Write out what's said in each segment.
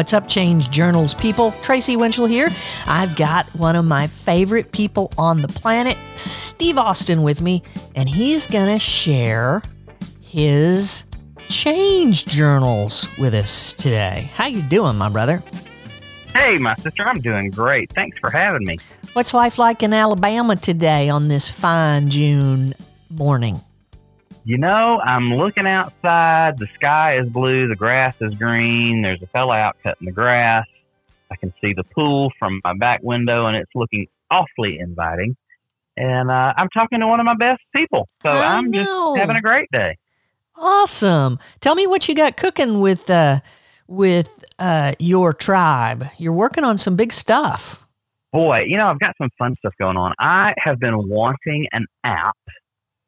What's up, Change Journals people? Tracy Winchell here. I've got one of my favorite people on the planet, Steve Austin, with me, and he's going to share his change journals with us today. How you doing, my brother? Hey, my sister, I'm doing great. Thanks for having me. What's life like in Alabama today on this fine June morning? You know, I'm looking outside. The sky is blue. The grass is green. There's a fella out cutting the grass. I can see the pool from my back window, and it's looking awfully inviting. And uh, I'm talking to one of my best people. So I I'm just having a great day. Awesome. Tell me what you got cooking with uh, with uh, your tribe. You're working on some big stuff. Boy, you know, I've got some fun stuff going on. I have been wanting an app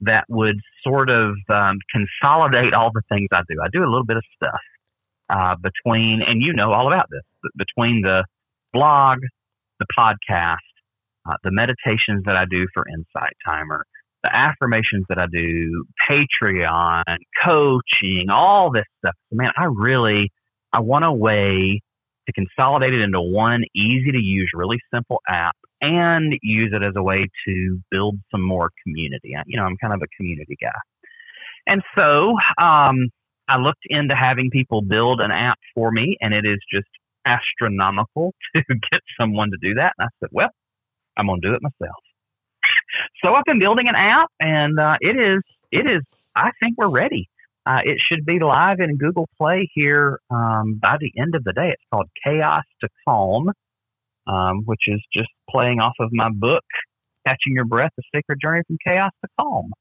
that would sort of um, consolidate all the things I do. I do a little bit of stuff uh, between, and you know all about this, between the blog, the podcast, uh, the meditations that I do for Insight Timer, the affirmations that I do, Patreon, coaching, all this stuff. Man, I really, I want a way to consolidate it into one easy to use, really simple app and use it as a way to build some more community. You know, I'm kind of a community guy. And so um, I looked into having people build an app for me, and it is just astronomical to get someone to do that. And I said, well, I'm going to do it myself. so I've been building an app, and uh, it is, it is, I think we're ready. Uh, it should be live in Google Play here um, by the end of the day. It's called Chaos to Calm, um, which is just playing off of my book, Catching Your Breath: A Sacred Journey from Chaos to Calm.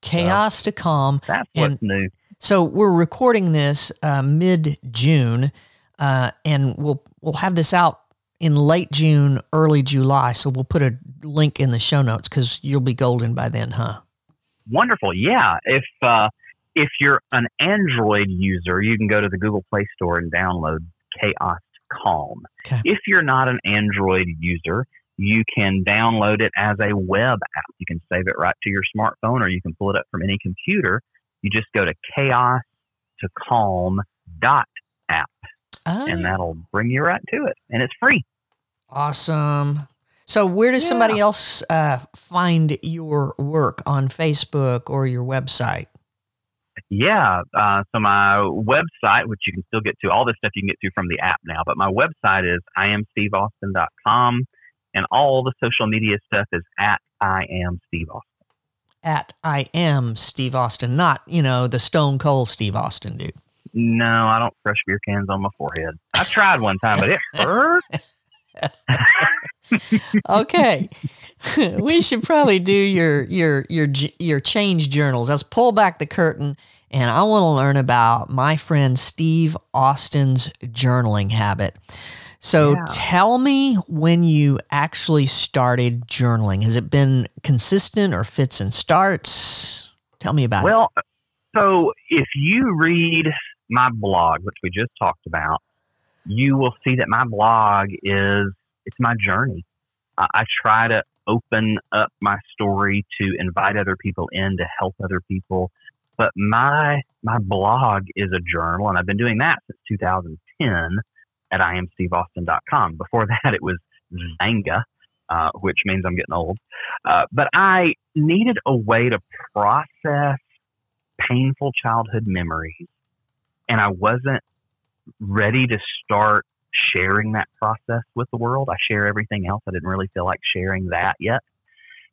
Chaos to calm. That's what's And- new. So we're recording this uh, mid June, uh, and we'll we'll have this out in late June, early July. So we'll put a link in the show notes because you'll be golden by then, huh? Wonderful. Yeah. If uh, if you're an Android user, you can go to the Google Play Store and download Chaos Calm. Okay. If you're not an Android user, you can download it as a web app. You can save it right to your smartphone or you can pull it up from any computer. You just go to chaos to calm dot app Oh, and that'll bring you right to it. And it's free. awesome. So where does somebody else uh, find your work on Facebook or your website? Yeah. Uh, so my website, which you can still get to, all this stuff you can get to from the app now, but my website is iamsteveaustin.com and all the social media stuff is at I am Steve Austin. At I am Steve Austin, not you know the Stone Cold Steve Austin dude. No, I don't crush beer cans on my forehead. I tried one time, but it hurt. okay we should probably do your your your your change journals let's pull back the curtain and i want to learn about my friend steve austin's journaling habit so Yeah. tell me when you actually started journaling has it been consistent or fits and starts tell me about it Well, so if you read my blog, which we just talked about, you will see that my blog is it's my journey. I, I try to open up my story to invite other people in to help other people. But my my blog is a journal, and I've been doing that since 2010 at iamsteveaustin.com. Before that, it was Xanga, uh, which means I'm getting old. Uh, but I needed a way to process painful childhood memories, and I wasn't ready to start sharing that process with the world. I share everything else. I didn't really feel like sharing that yet.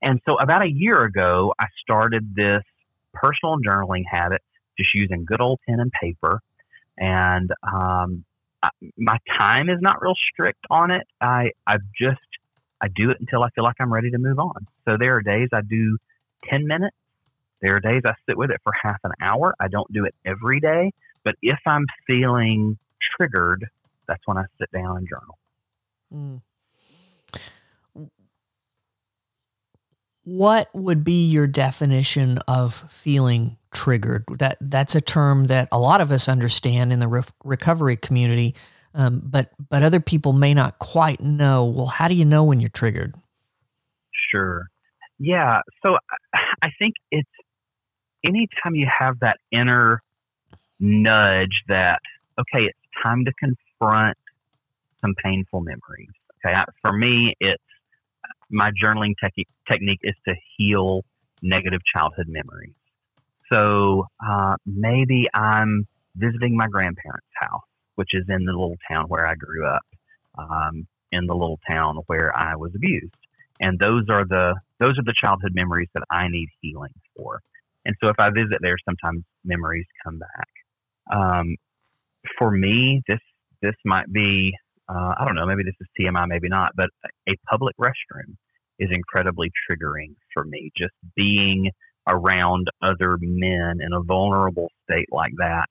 And so about a year ago, I started this personal journaling habit, just using good old pen and paper. And um, I, my time is not real strict on it. I I just I do it until I feel like I'm ready to move on. So there are days I do 10 minutes. There are days I sit with it for half an hour. I don't do it every day, but if I'm feeling triggered, that's when I sit down and journal. Mm. What would be your definition of feeling triggered? That that's a term that a lot of us understand in the re- recovery community, um, but but other people may not quite know. Well, how do you know when you're triggered? Sure. Yeah. So I- think it's anytime you have that inner nudge that, okay, it's time to confront confront some painful memories. Okay, I, for me, it's my journaling te- technique is to heal negative childhood memories. So uh, maybe I'm visiting my grandparents' house, which is in the little town where I grew up, um, in the little town where I was abused, and those are the those are the childhood memories that I need healing for. And so if I visit there, sometimes memories come back. Um, for me, this this might be uh, I don't know, maybe this is TMI, maybe not, but a public restroom is incredibly triggering for me. Just being around other men in a vulnerable state like that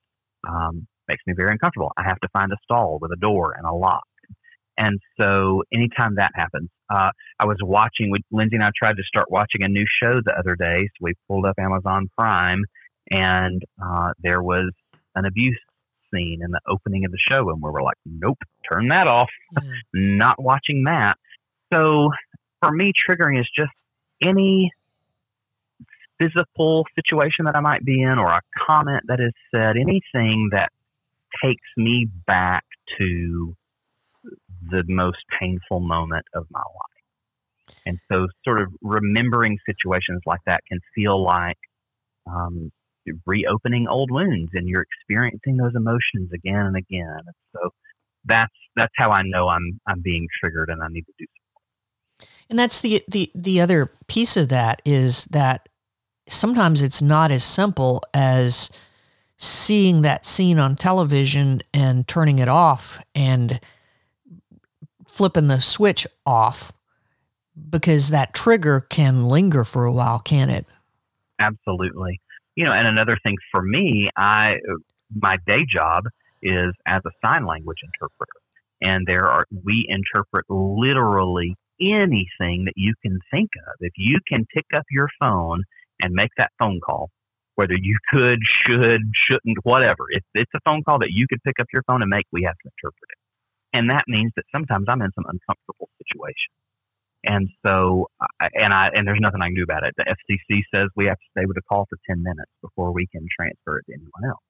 um, makes me very uncomfortable. I have to find a stall with a door and a lock. And so anytime that happens, uh, I was watching, with Lindsay and I tried to start watching a new show the other day. So we pulled up Amazon Prime and uh, there was an abuse scene in the opening of the show. And we were like, nope, turn that off. Yeah. Not watching that. So for me, triggering is just any physical situation that I might be in or a comment that is said, anything that takes me back to the most painful moment of my life. And so, sort of remembering situations like that can feel like um, reopening old wounds, and you're experiencing those emotions again and again. And so, that's that's how I know I'm I'm being triggered, and I need to do something. And that's the the the other piece of that is that sometimes it's not as simple as seeing that scene on television and turning it off and flipping the switch off because that trigger can linger for a while, can it? Absolutely. You know, and another thing for me, I my day job is as a sign language interpreter. And there are we interpret literally anything that you can think of. If you can pick up your phone and make that phone call, whether you could, should, shouldn't, whatever. If it's a phone call that you could pick up your phone and make, we have to interpret it. And that means that sometimes I'm in some uncomfortable situation. And so, and I, and there's nothing I can do about it. The FCC says we have to stay with a call for 10 minutes before we can transfer it to anyone else.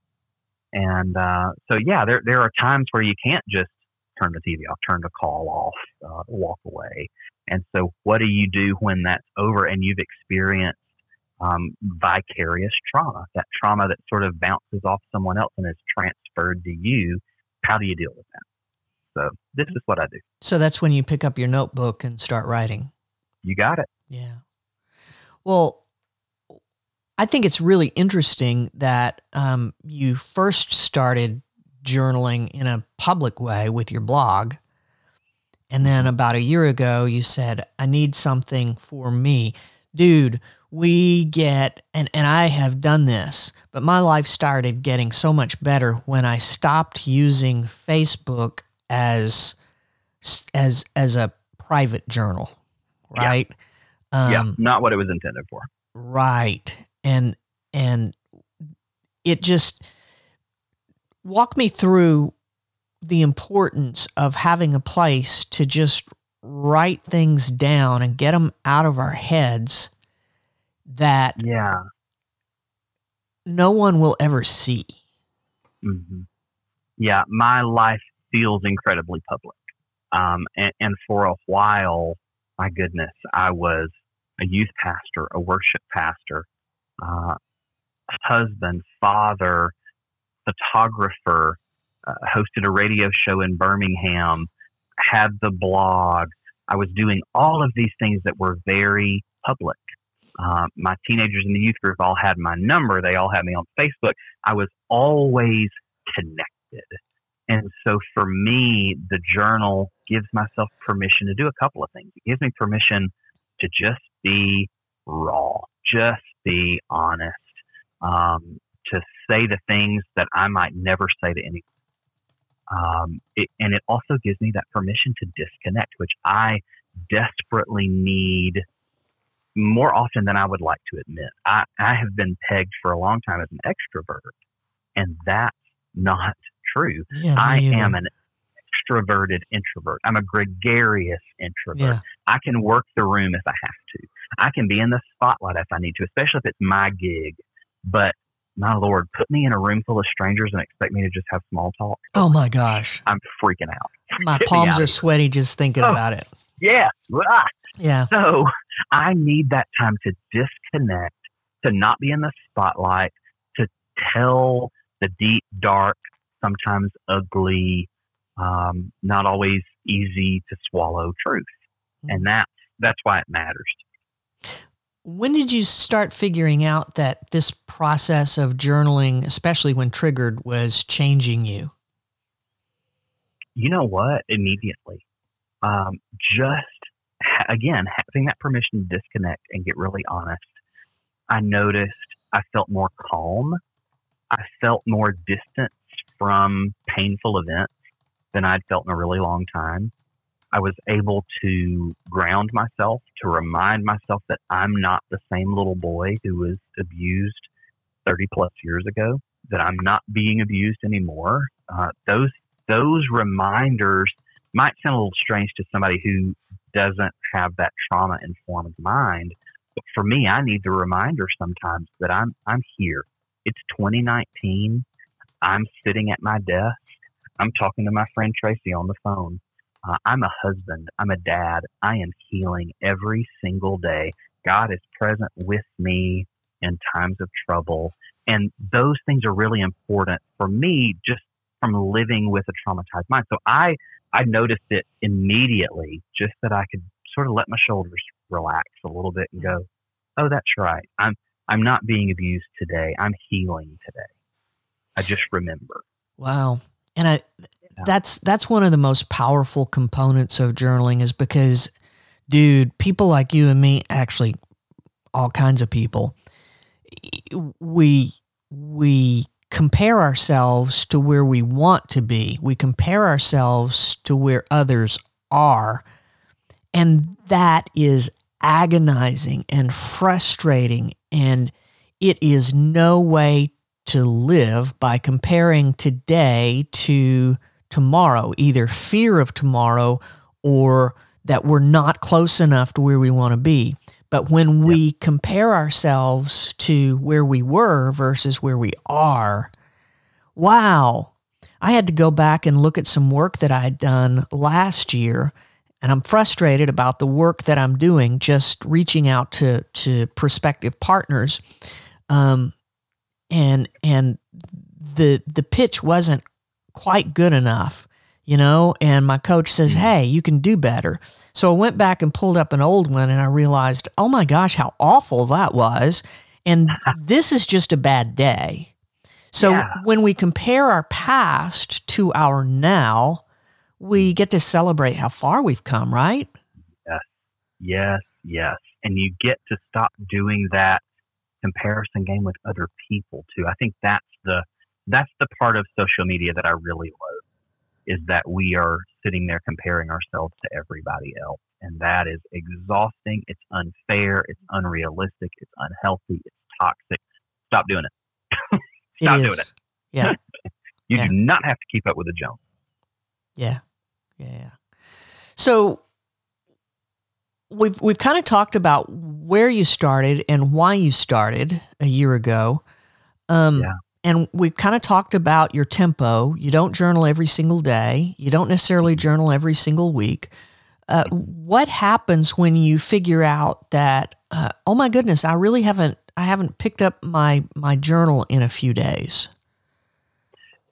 And, uh, so yeah, there, there are times where you can't just turn the TV off, turn the call off, uh, walk away. And so what do you do when that's over and you've experienced um, vicarious trauma, that trauma that sort of bounces off someone else and is transferred to you. How do you deal with that? So this is what I do. So that's when you pick up your notebook and start writing. You got it. Yeah. Well, I think it's really interesting that um, you first started journaling in a public way with your blog. And then about a year ago, you said, I need something for me. Dude, we get and and I have done this, but my life started getting so much better when I stopped using Facebook as as as a private journal, right? Yeah, um, yeah not what it was intended for. Right. And and it just walk me through the importance of having a place to just write things down and get them out of our heads that yeah no one will ever see. Mm-hmm. Yeah, my life feels incredibly public. Um, and, and, for a while, my goodness, I was a youth pastor, a worship pastor, uh, husband, father, photographer, uh, hosted a radio show in Birmingham, had the blog. I was doing all of these things that were very public. Uh, my teenagers in the youth group all had my number. They all had me on Facebook. I was always connected. And so for me, the journal gives myself permission to do a couple of things. It gives me permission to just be raw, just be honest, um, to say the things that I might never say to anyone. Um, it, and it also gives me that permission to disconnect, which I desperately need more often than I would like to admit. I, I have been pegged for a long time as an extrovert, and that's not true. Yeah, I am an extroverted introvert. I'm a gregarious introvert. Yeah. I can work the room if I have to. I can be in the spotlight if I need to, especially if it's my gig. But my lord, put me in a room full of strangers and expect me to just have small talk. Oh my gosh. I'm freaking out. My Get palms out are sweaty just thinking Oh. about it. Yeah. Ah. Yeah. So I need that time to disconnect, to not be in the spotlight, to tell the deep, dark, sometimes ugly, um, not always easy to swallow truth. And that's that's why it matters. When did you start figuring out that this process of journaling, especially when triggered, was changing you? You know what? Immediately. Um, just ha- again, having that permission to disconnect and get really honest, I noticed I felt more calm. I felt more distance from painful events than I'd felt in a really long time. I was able to ground myself, to remind myself that I'm not the same little boy who was abused 30 plus years ago, that I'm not being abused anymore. Uh, those those reminders might sound a little strange to somebody who doesn't have that trauma informed mind. But for me, I need the reminder sometimes that I'm I'm here. It's 2019. I'm sitting at my desk. I'm talking to my friend Tracy on the phone. Uh, I'm a husband. I'm a dad. I am healing every single day. God is present with me in times of trouble. And those things are really important for me just from living with a traumatized mind. So I, I noticed it immediately, just that I could sort of let my shoulders relax a little bit and go, oh, that's right. I'm, I'm not being abused today. I'm healing today. I just remember. Wow. And I that's that's one of the most powerful components of journaling is because dude, people like you and me, actually all kinds of people, we we compare ourselves to where we want to be. We compare ourselves to where others are. And that is agonizing and frustrating and it is no way to live by comparing today to tomorrow, either fear of tomorrow or that we're not close enough to where we want to be. But when we compare ourselves to where we were versus where we are, wow, I had to go back and look at some work that I had done last year. And I'm frustrated about the work that I'm doing, just reaching out to, to prospective partners. Um, and and the the pitch wasn't quite good enough, you know. And my coach says, mm. "Hey, you can do better." So I went back and pulled up an old one, and I realized, oh my gosh, how awful that was. And this is just a bad day. So Yeah. when we compare our past to our now, we mm. get to celebrate how far we've come, right? Yes, yes. Yes. And you get to stop doing that comparison game with other people too. I think that's the that's the part of social media that I really love is that we are sitting there comparing ourselves to everybody else. And that is exhausting. It's unfair. It's unrealistic. It's unhealthy. It's toxic. Stop doing it. Stop it doing it. Yeah. You Yeah. do not have to keep up with the Jones. Yeah. Yeah. yeah. So we've we've kind of talked about where you started and why you started a year ago. Um Yeah. and we've kind of talked about your tempo. You don't journal every single day. You don't necessarily journal every single week. Uh, what happens when you figure out that uh, oh my goodness, I really haven't I haven't picked up my my journal in a few days?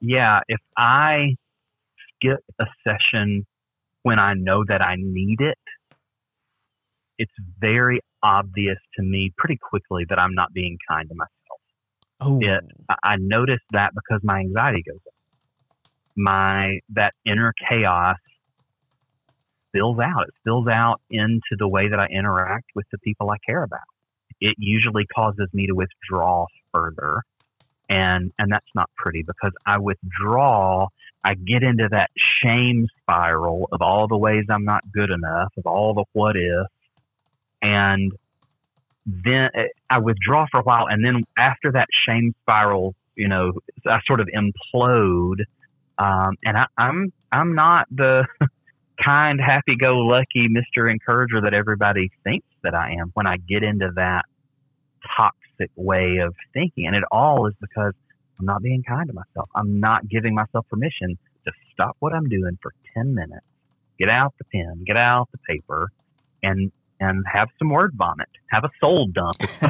yeah, if I skip a session when I know that I need it, it's very obvious to me pretty quickly that I'm not being kind to myself. Oh, Yeah. I, I notice that because my anxiety goes up. My that inner chaos spills out. It spills out into the way that I interact with the people I care about. It usually causes me to withdraw further. And and that's not pretty because I withdraw, I get into that shame spiral of all the ways I'm not good enough, of all the what if, and then uh, I withdraw for a while, and then after that shame spiral, you know, I sort of implode, um, and I, I'm I'm not the kind, happy-go-lucky Mister Encourager that everybody thinks that I am. When I get into that toxic way of thinking. And it all is because I'm not being kind to myself. I'm not giving myself permission to stop what I'm doing for 10 minutes, get out the pen, get out the paper, and and have some word vomit. Have a soul dump.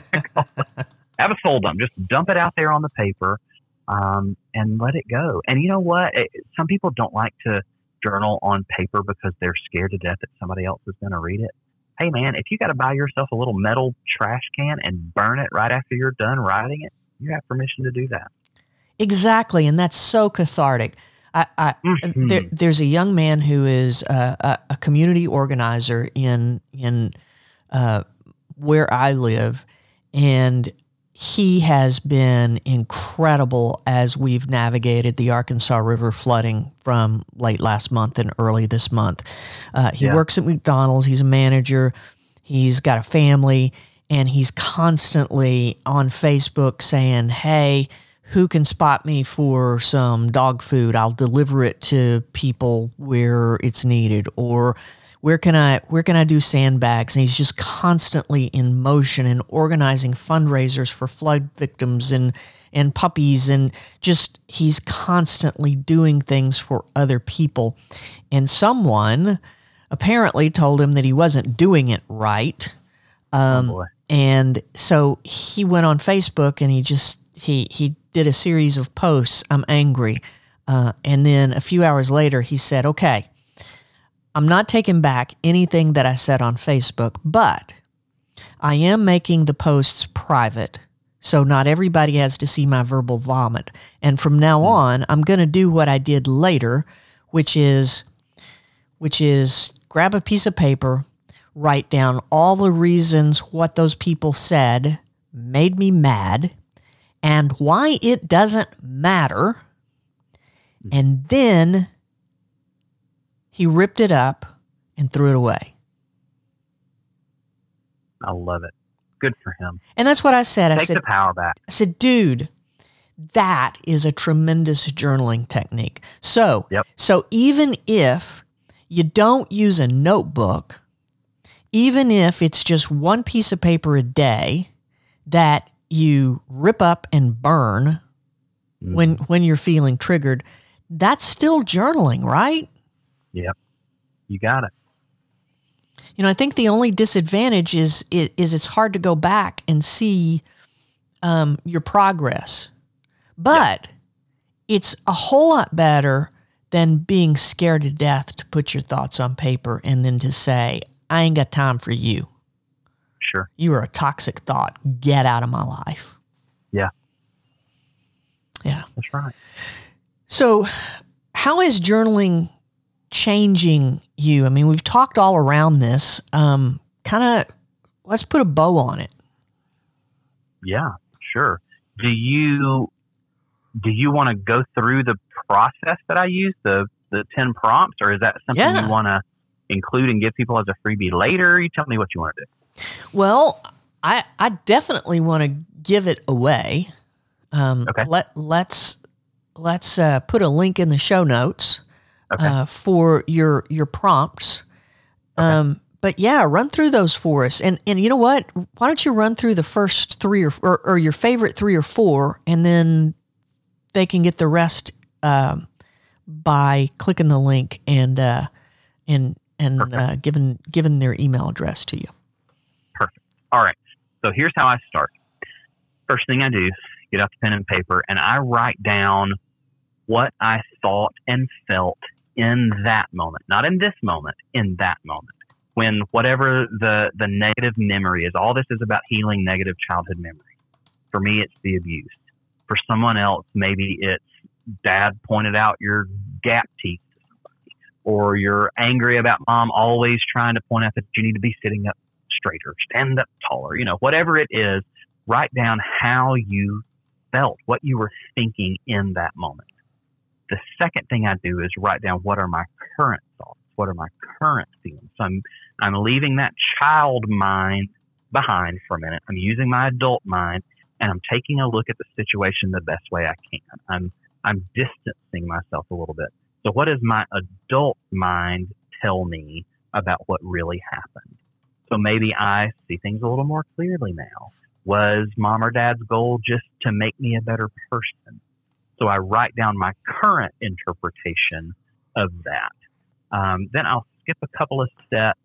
have a soul dump. Just dump it out there on the paper um, and let it go. And you know what? It, some people don't like to journal on paper because they're scared to death that somebody else is going to read it. Hey, man, if you got to buy yourself a little metal trash can and burn it right after you're done writing it, you have permission to do that. Exactly. And that's so cathartic. I, I, mm-hmm. there, there's a young man who is a, a, community organizer in in uh, where I live, and he has been incredible as we've navigated the Arkansas River flooding from late last month and early this month. Uh, he yeah. works at McDonald's. He's a manager. He's got a family, and he's constantly on Facebook saying, "Hey." Who can spot me for some dog food? I'll deliver it to people where it's needed. Or where can I where can I do sandbags? And he's just constantly in motion and organizing fundraisers for flood victims and and puppies and just he's constantly doing things for other people. And someone apparently told him that he wasn't doing it right. Um, oh and so he went on Facebook and he just he he did a series of posts. I'm angry. Uh, and then a few hours later, he said, "Okay, I'm not taking back anything that I said on Facebook, but I am making the posts private. So not everybody has to see my verbal vomit. And from now hmm. on, I'm going to do what I did later, which is which is grab a piece of paper, write down all the reasons what those people said made me mad and why it doesn't matter. And then he ripped it up and threw it away. I love it. Good for him. And that's what I said. Take I said the power back. I said, dude, that is a tremendous journaling technique. So, yep. so even if you don't use a notebook, even if it's just one piece of paper a day that you rip up and burn mm. when when you're feeling triggered, that's still journaling, right? Yep. You got it. You know, I think the only disadvantage is is it's hard to go back and see um, your progress, but yep. it's a whole lot better than being scared to death to put your thoughts on paper and then to say, "I ain't got time for you." Sure, you are a toxic thought. Get out of my life. Yeah, yeah, that's right. So, how is journaling changing you? I mean, we've talked all around this. Um, kind of, let's put a bow on it. Yeah, sure. Do you do you want to go through the process that I use the the ten prompts, or is that something yeah. you want to include and give people as a freebie later? You tell me what you want to do. Well, I I definitely want to give it away. Um, okay. Let let's let's uh, put a link in the show notes okay. uh, for your your prompts. Okay. Um, but yeah, run through those for us. And and you know what? Why don't you run through the first three or or, or your favorite three or four, and then they can get the rest um, by clicking the link and uh, and and uh, giving giving their email address to you. All right. So here's how I start. First thing I do, get out the pen and paper, and I write down what I thought and felt in that moment, not in this moment, in that moment. When whatever the, the negative memory is, all this is about healing negative childhood memory. For me, it's the abuse. For someone else, maybe it's dad pointed out your gap teeth or you're angry about mom always trying to point out that you need to be sitting up straighter, stand up taller, you know, whatever it is, write down how you felt, what you were thinking in that moment. The second thing I do is write down what are my current thoughts, what are my current feelings. So I'm I'm leaving that child mind behind for a minute. I'm using my adult mind and I'm taking a look at the situation the best way I can. I'm I'm distancing myself a little bit. So what does my adult mind tell me about what really happened? So maybe I see things a little more clearly now. Was mom or dad's goal just to make me a better person? So I write down my current interpretation of that. Um, then I'll skip a couple of steps.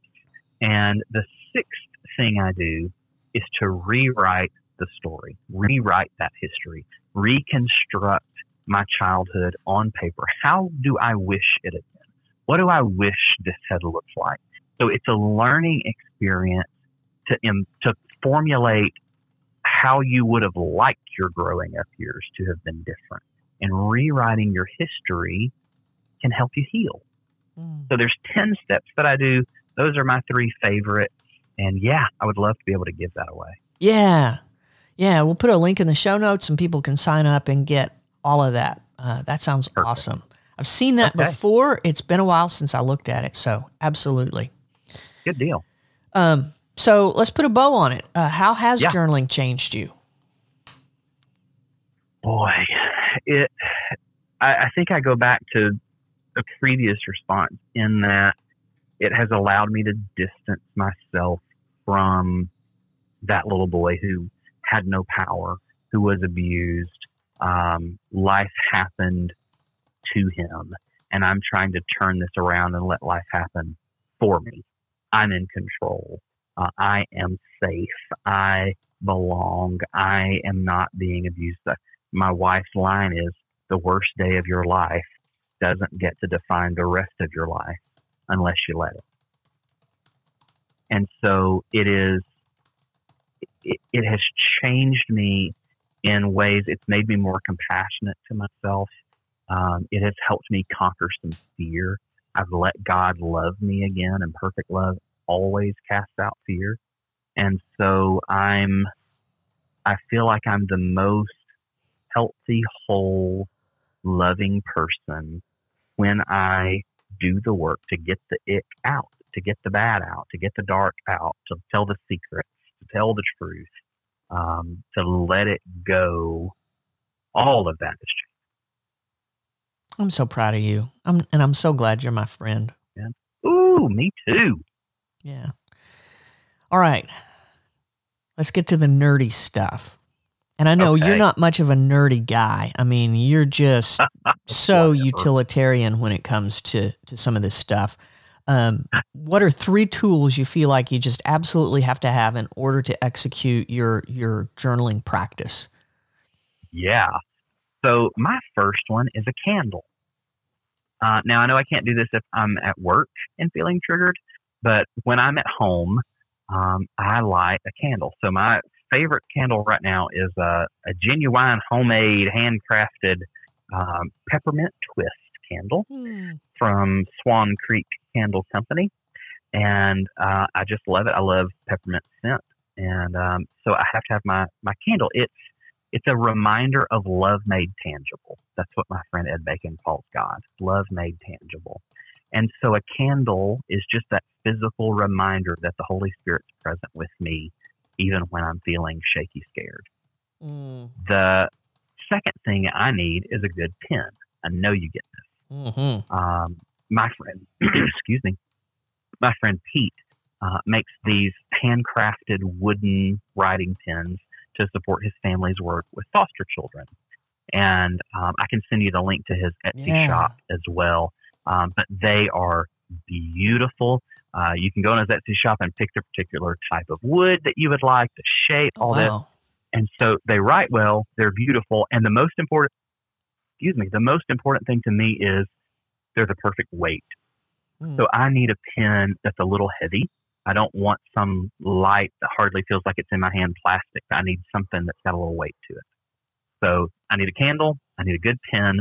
And the sixth thing I do is to rewrite the story, rewrite that history, reconstruct my childhood on paper. How do I wish it had been? What do I wish this had looked like? So it's a learning experience to, um, to formulate how you would have liked your growing up years to have been different. And rewriting your history can help you heal. Mm. So there's 10 steps that I do. Those are my three favorite. And yeah, I would love to be able to give that away. Yeah. Yeah. We'll put a link in the show notes and people can sign up and get all of that. Uh, that sounds Perfect. awesome. I've seen that okay. before. It's been a while since I looked at it. So absolutely. Good deal. Um, so let's put a bow on it. Uh, how has yeah. journaling changed you? Boy, it. I, I think I go back to a previous response in that it has allowed me to distance myself from that little boy who had no power, who was abused. Um, life happened to him, and I'm trying to turn this around and let life happen for me. I'm in control. Uh, I am safe. I belong. I am not being abused. My wife's line is the worst day of your life doesn't get to define the rest of your life unless you let it. And so it is, it, it has changed me in ways, it's made me more compassionate to myself. Um, it has helped me conquer some fear. I've let God love me again, and perfect love always casts out fear. And so I'm, I feel like I'm the most healthy, whole, loving person when I do the work to get the ick out, to get the bad out, to get the dark out, to tell the secrets, to tell the truth, um, to let it go. All of that has changed. I'm so proud of you. I'm, and I'm so glad you're my friend. Yeah. Ooh, me too. Yeah. All right. Let's get to the nerdy stuff. And I know okay. you're not much of a nerdy guy. I mean, you're just so utilitarian when it comes to to some of this stuff. Um, what are three tools you feel like you just absolutely have to have in order to execute your your journaling practice? Yeah. So my first one is a candle. Uh, now I know I can't do this if I'm at work and feeling triggered, but when I'm at home, um, I light a candle. So my favorite candle right now is a, a genuine homemade handcrafted um, peppermint twist candle mm. from Swan Creek Candle Company, and uh, I just love it. I love peppermint scent, and um, so I have to have my my candle. It's it's a reminder of love made tangible. That's what my friend Ed Bacon calls God, love made tangible. And so a candle is just that physical reminder that the Holy Spirit's present with me, even when I'm feeling shaky, scared. Mm. The second thing I need is a good pen. I know you get this. Mm-hmm. Um, my friend, excuse me, my friend Pete uh, makes these handcrafted wooden writing pens to support his family's work with foster children. And um, I can send you the link to his Etsy yeah. shop as well. Um, but they are beautiful. Uh, you can go in his Etsy shop and pick the particular type of wood that you would like, the shape, all wow. that. And so they write well, they're beautiful, and the most important, excuse me, the most important thing to me is they're the perfect weight. Mm. So I need a pen that's a little heavy. I don't want some light that hardly feels like it's in my hand plastic. I need something that's got a little weight to it. So I need a candle. I need a good pen.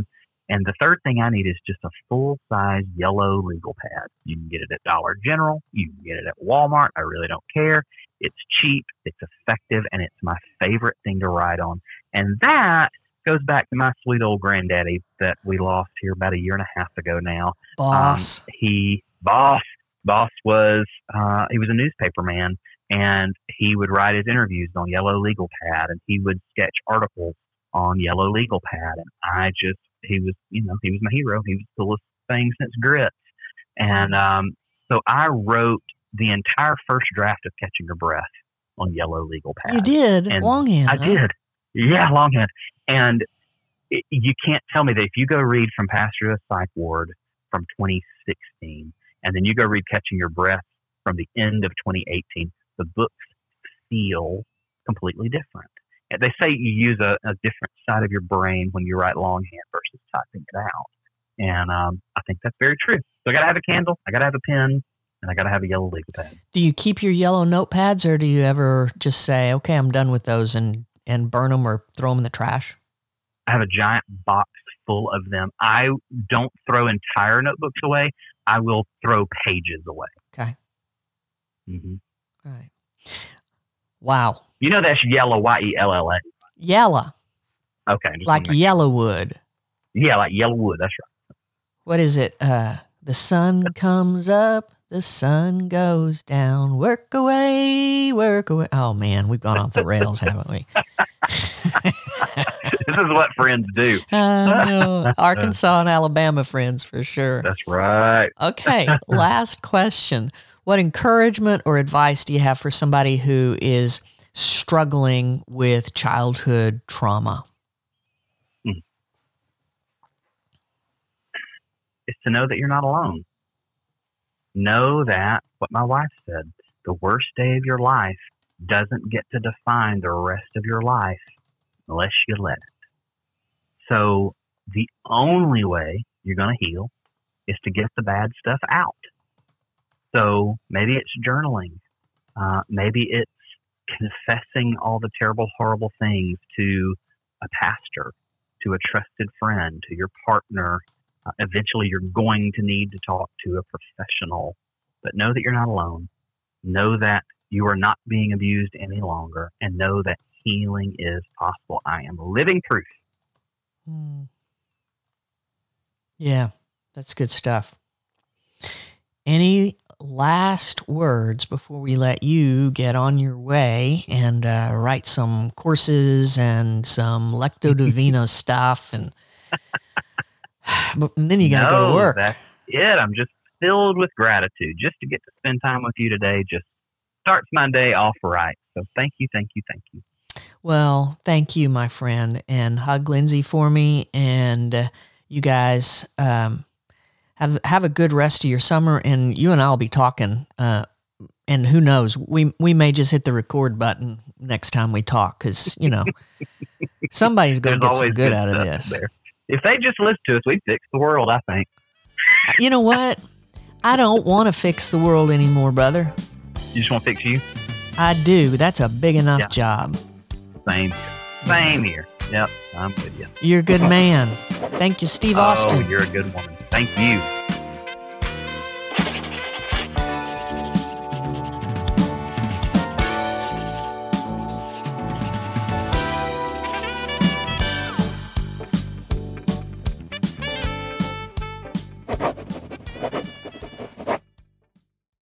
And the third thing I need is just a full size yellow legal pad. You can get it at Dollar General. You can get it at Walmart. I really don't care. It's cheap, it's effective, and it's my favorite thing to write on. And that goes back to my sweet old granddaddy that we lost here about a year and a half ago now. Boss. Um, he, boss, boss was, uh, he was a newspaper man and he would write his interviews on yellow legal pad and he would sketch articles on yellow legal pad. And I just he was, you know, he was my hero. He was the coolest thing since Grits. And um, so I wrote the entire first draft of Catching Your Breath on yellow legal pad. You did And longhand. I huh? did. Yeah, longhand. And it, you can't tell me that if you go read from Pastor to Psych Ward from 2016, and then you go read Catching Your Breath from the end of 2018, the books feel completely different. And They say you use a, a different side of your brain when you write longhand versus typing it out. And um, I think that's very true. So I got to have a candle, I got to have a pen, and I got to have a yellow legal pad. Do you keep your yellow notepads, or do you ever just say, "Okay, I'm done with those," and and burn them or throw them in the trash? I have a giant box full of them. I don't throw entire notebooks away. I will throw pages away. Okay. Mm-hmm. All right. Wow. You know that's yellow, Y E L L A. Yellow, Okay, like wanna yellow wood. yeah, like yellow wood. That's right. What is it? Uh, the sun comes up, the sun goes down. Work away, work away. Oh man, we've gone off the rails, haven't we? this is what friends do. I know. Arkansas and Alabama friends for sure. That's right. Okay, last question. What encouragement or advice do you have for somebody who is struggling with childhood trauma? Hmm. Is to know that you're not alone. Know that what my wife said, the worst day of your life doesn't get to define the rest of your life unless you let it. So the only way you're going to heal is to get the bad stuff out. So maybe it's journaling. Uh, maybe it's confessing all the terrible, horrible things to a pastor, to a trusted friend, to your partner. Uh, eventually, you're going to need to talk to a professional. But know that you're not alone. Know that you are not being abused any longer, and know that healing is possible. I am living proof. Hmm. Yeah, that's good stuff. Any last words before we let you get on your way and uh, write some courses and some Lectio Divina stuff, and, but, and then you got to go to work. That's it. I'm just filled with gratitude just to get to spend time with you today. Just starts my day off right. So thank you, thank you, thank you. Well, thank you, my friend, and hug Lindsay for me. And uh, you guys um, have have a good rest of your summer. And you and I'll be talking. Uh, and who knows, we we may just hit the record button next time we talk because you know somebody's going to get some good out of this. There. If they just listen to us, we'd fix the world. I think. You know what? I don't want to fix the world anymore, brother. You just want to fix you. I do. That's a big enough Yeah. job. Same here. Same mm-hmm. here. Yep, I'm with you. You're a good man. Thank you, Steve oh, Austin. Oh, you're a good woman. Thank you.